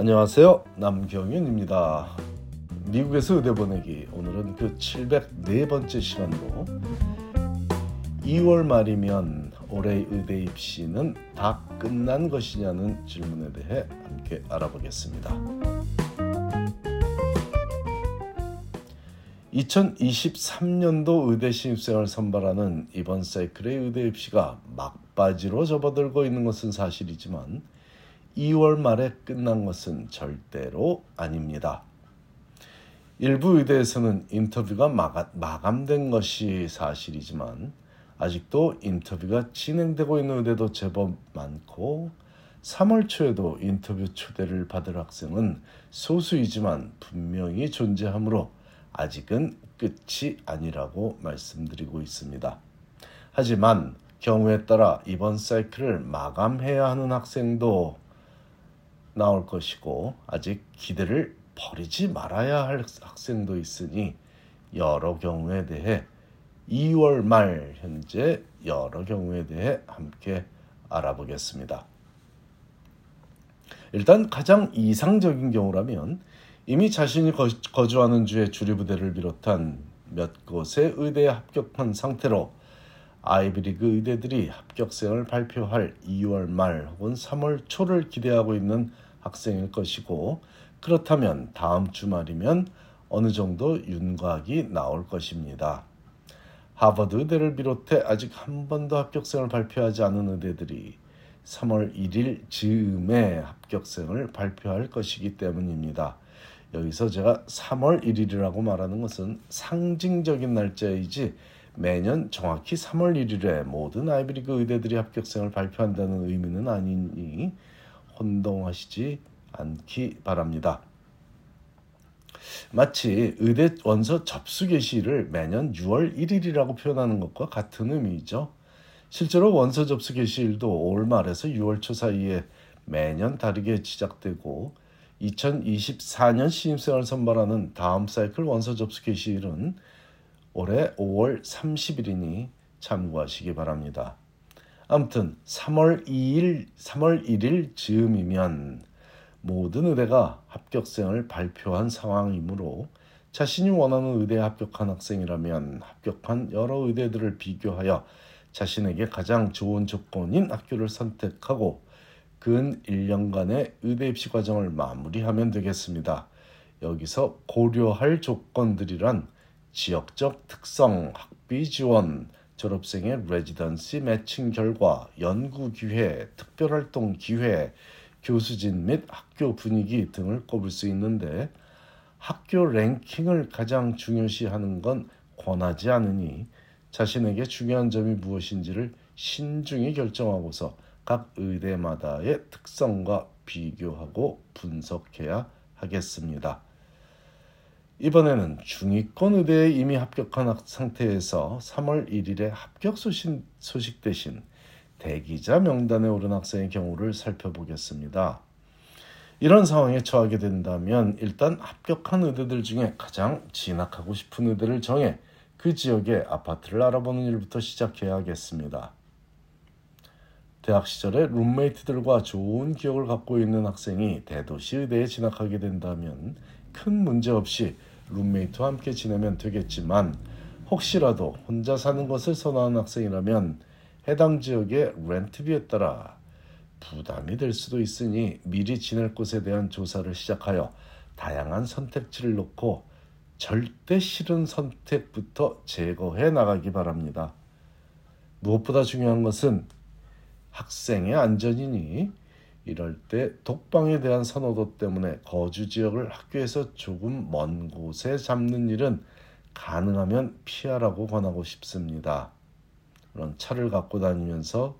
안녕하세요. 남경윤입니다. 미국에서 의대 보내기 오늘은 그 704번째 시간으로 2월 말이면 올해 의대 입시는 다 끝난 것이냐는 질문에 대해 함께 알아보겠습니다. 2023년도 의대 신입생을 선발하는 이번 사이클의 의대 입시가 막바지로 접어들고 있는 것은 사실이지만 2월 말에 끝난 것은 절대로 아닙니다. 일부 의대에서는 인터뷰가 마감된 것이 사실이지만 아직도 인터뷰가 진행되고 있는 의대도 제법 많고 3월 초에도 인터뷰 초대를 받을 학생은 소수이지만 분명히 존재하므로 아직은 끝이 아니라고 말씀드리고 있습니다. 하지만 경우에 따라 이번 사이클을 마감해야 하는 학생도 나올 것이고 아직 기대를 버리지 말아야 할 학생도 있으니 여러 경우에 대해 2월 말 현재 여러 경우에 대해 함께 알아보겠습니다. 일단 가장 이상적인 경우라면 이미 자신이 거주하는 주의 주류부대를 비롯한 몇 곳의 의대에 합격한 상태로 아이비리그 의대들이 합격생을 발표할 2월 말 혹은 3월 초를 기대하고 있는 학생일 것이고 그렇다면 다음 주말이면 어느 정도 윤곽이 나올 것입니다. 하버드 의대를 비롯해 아직 한 번도 합격생을 발표하지 않은 의대들이 3월 1일 즈음에 합격생을 발표할 것이기 때문입니다. 여기서 제가 3월 1일이라고 말하는 것은 상징적인 날짜이지 매년 정확히 3월 1일에 모든 아이비리그 의대들이 합격생을 발표한다는 의미는 아니니 혼동하시지 않기 바랍니다. 마치 의대 원서 접수 개시를 매년 6월 1일이라고 표현하는 것과 같은 의미죠. 실제로 원서 접수 개시일도 올 말에서 6월 초 사이에 매년 다르게 시작되고 2024년 신입생을 선발하는 다음 사이클 원서 접수 개시일은 올해 5월 30일이니 참고하시기 바랍니다. 아무튼 3월 2일, 3월 1일 즈음이면 모든 의대가 합격생을 발표한 상황이므로 자신이 원하는 의대에 합격한 학생이라면 합격한 여러 의대들을 비교하여 자신에게 가장 좋은 조건인 학교를 선택하고 근 1년간의 의대 입시 과정을 마무리하면 되겠습니다. 여기서 고려할 조건들이란 지역적 특성, 학비 지원, 졸업생의 레지던시 매칭 결과, 연구 기회, 특별활동 기회, 교수진 및 학교 분위기 등을 꼽을 수 있는데 학교 랭킹을 가장 중요시하는 건 권하지 않으니 자신에게 중요한 점이 무엇인지를 신중히 결정하고서 각 의대마다의 특성과 비교하고 분석해야 하겠습니다. 이번에는 중위권 의대에 이미 합격한 상태에서 3월 1일에 합격 소식, 소식 대신 대기자 명단에 오른 학생의 경우를 살펴보겠습니다. 이런 상황에 처하게 된다면 일단 합격한 의대들 중에 가장 진학하고 싶은 의대를 정해 그 지역의 아파트를 알아보는 일부터 시작해야겠습니다. 대학 시절에 룸메이트들과 좋은 기억을 갖고 있는 학생이 대도시 의대에 진학하게 된다면 큰 문제 없이 룸메이트와 함께 지내면 되겠지만 혹시라도 혼자 사는 것을 선호하는 학생이라면 해당 지역의 렌트비에 따라 부담이 될 수도 있으니 미리 지낼 곳에 대한 조사를 시작하여 다양한 선택지를 놓고 절대 싫은 선택부터 제거해 나가기 바랍니다. 무엇보다 중요한 것은 학생의 안전이니 이럴 때 독방에 대한 선호도 때문에 거주 지역을 학교에서 조금 먼 곳에 잡는 일은 가능하면 피하라고 권하고 싶습니다. 그런 차를 갖고 다니면서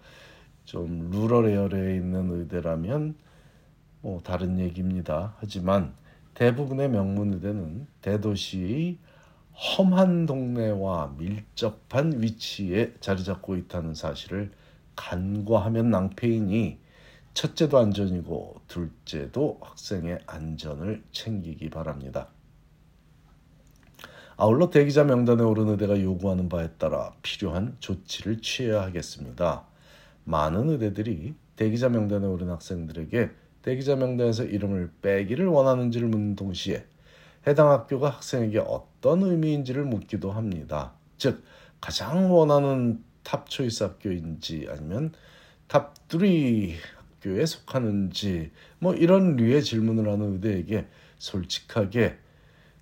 좀 루럴 에어리에 있는 의대라면 뭐 다른 얘기입니다. 하지만 대부분의 명문 의대는 대도시의 험한 동네와 밀접한 위치에 자리 잡고 있다는 사실을 간과하면 낭패이니 첫째도 안전이고 둘째도 학생의 안전을 챙기기 바랍니다. 아울러 대기자 명단에 오른 의대가 요구하는 바에 따라 필요한 조치를 취해야 하겠습니다. 많은 의대들이 대기자 명단에 오른 학생들에게 대기자 명단에서 이름을 빼기를 원하는지를 묻는 동시에 해당 학교가 학생에게 어떤 의미인지를 묻기도 합니다. 즉 가장 원하는 top choice 학교인지 아니면 top3 학교에 속하는지 뭐 이런 류의 질문을 하는 의대에게 솔직하게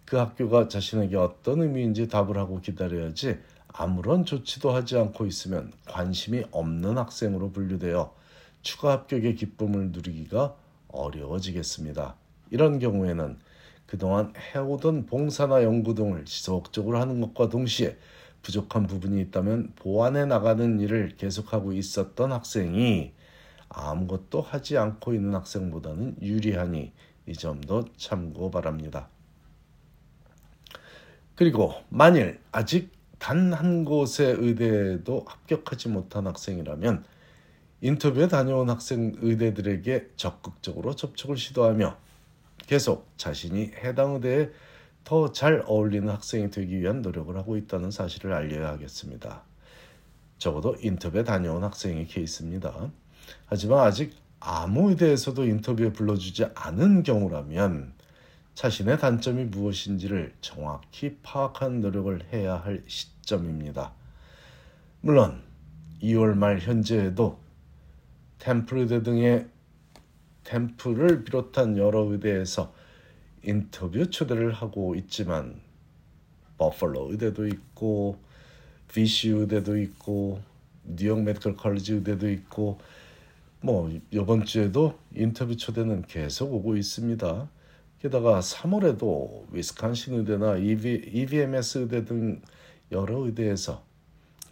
그 학교가 자신에게 어떤 의미인지 답을 하고 기다려야지 아무런 조치도 하지 않고 있으면 관심이 없는 학생으로 분류되어 추가 합격의 기쁨을 누리기가 어려워지겠습니다. 이런 경우에는 그동안 해오던 봉사나 연구 등을 지속적으로 하는 것과 동시에 부족한 부분이 있다면 보완해 나가는 일을 계속하고 있었던 학생이 아무것도 하지 않고 있는 학생보다는 유리하니 이 점도 참고 바랍니다. 그리고 만일 아직 단 한 곳의 의대에도 합격하지 못한 학생이라면 인터뷰에 다녀온 학생 의대들에게 적극적으로 접촉을 시도하며 계속 자신이 해당 의대에 더 잘 어울리는 학생이 되기 위한 노력을 하고 있다는 사실을 알려야 하겠습니다. 적어도 인터뷰에 다녀온 학생의 케이스입니다. 하지만 아직 아무 의대에서도 인터뷰에 불러주지 않은 경우라면 자신의 단점이 무엇인지를 정확히 파악한 노력을 해야 할 시점입니다. 물론 2월 말 현재에도 템플 의대 등의 템플을 비롯한 여러 의대에서 인터뷰 초대를 하고 있지만 버펄로 의대도 있고 VC 의대도 있고 New York Medical College 의대도 있고 뭐 이번 주에도 인터뷰 초대는 계속 오고 있습니다. 게다가 3월에도 위스콘신 의대나 EVMS 의대 등 여러 의대에서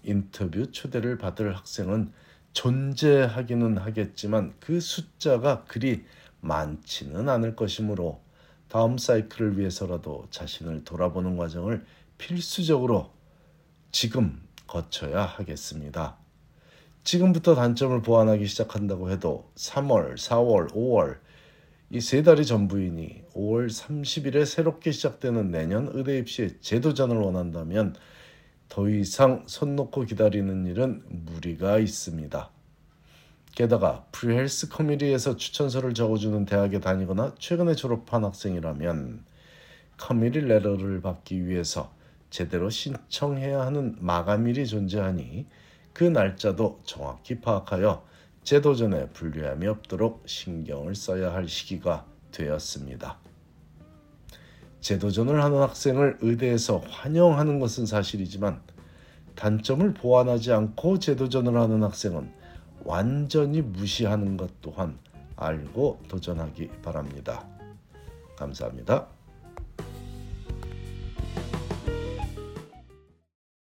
인터뷰 초대를 받을 학생은 존재하기는 하겠지만 그 숫자가 그리 많지는 않을 것이므로 다음 사이클을 위해서라도 자신을 돌아보는 과정을 필수적으로 지금 거쳐야 하겠습니다. 지금부터 단점을 보완하기 시작한다고 해도 3월, 4월, 5월 이 세 달이 전부이니 5월 30일에 새롭게 시작되는 내년 의대 입시에 재도전을 원한다면 더 이상 손 놓고 기다리는 일은 무리가 있습니다. 게다가 pre-health committee에서 추천서를 적어주는 대학에 다니거나 최근에 졸업한 학생이라면 committee letter를 받기 위해서 제대로 신청해야 하는 마감일이 존재하니 그 날짜도 정확히 파악하여 재도전에 불리함이 없도록 신경을 써야 할 시기가 되었습니다. 재도전을 하는 학생을 의대에서 환영하는 것은 사실이지만 단점을 보완하지 않고 재도전을 하는 학생은 완전히 무시하는 것 또한 알고 도전하기 바랍니다. 감사합니다.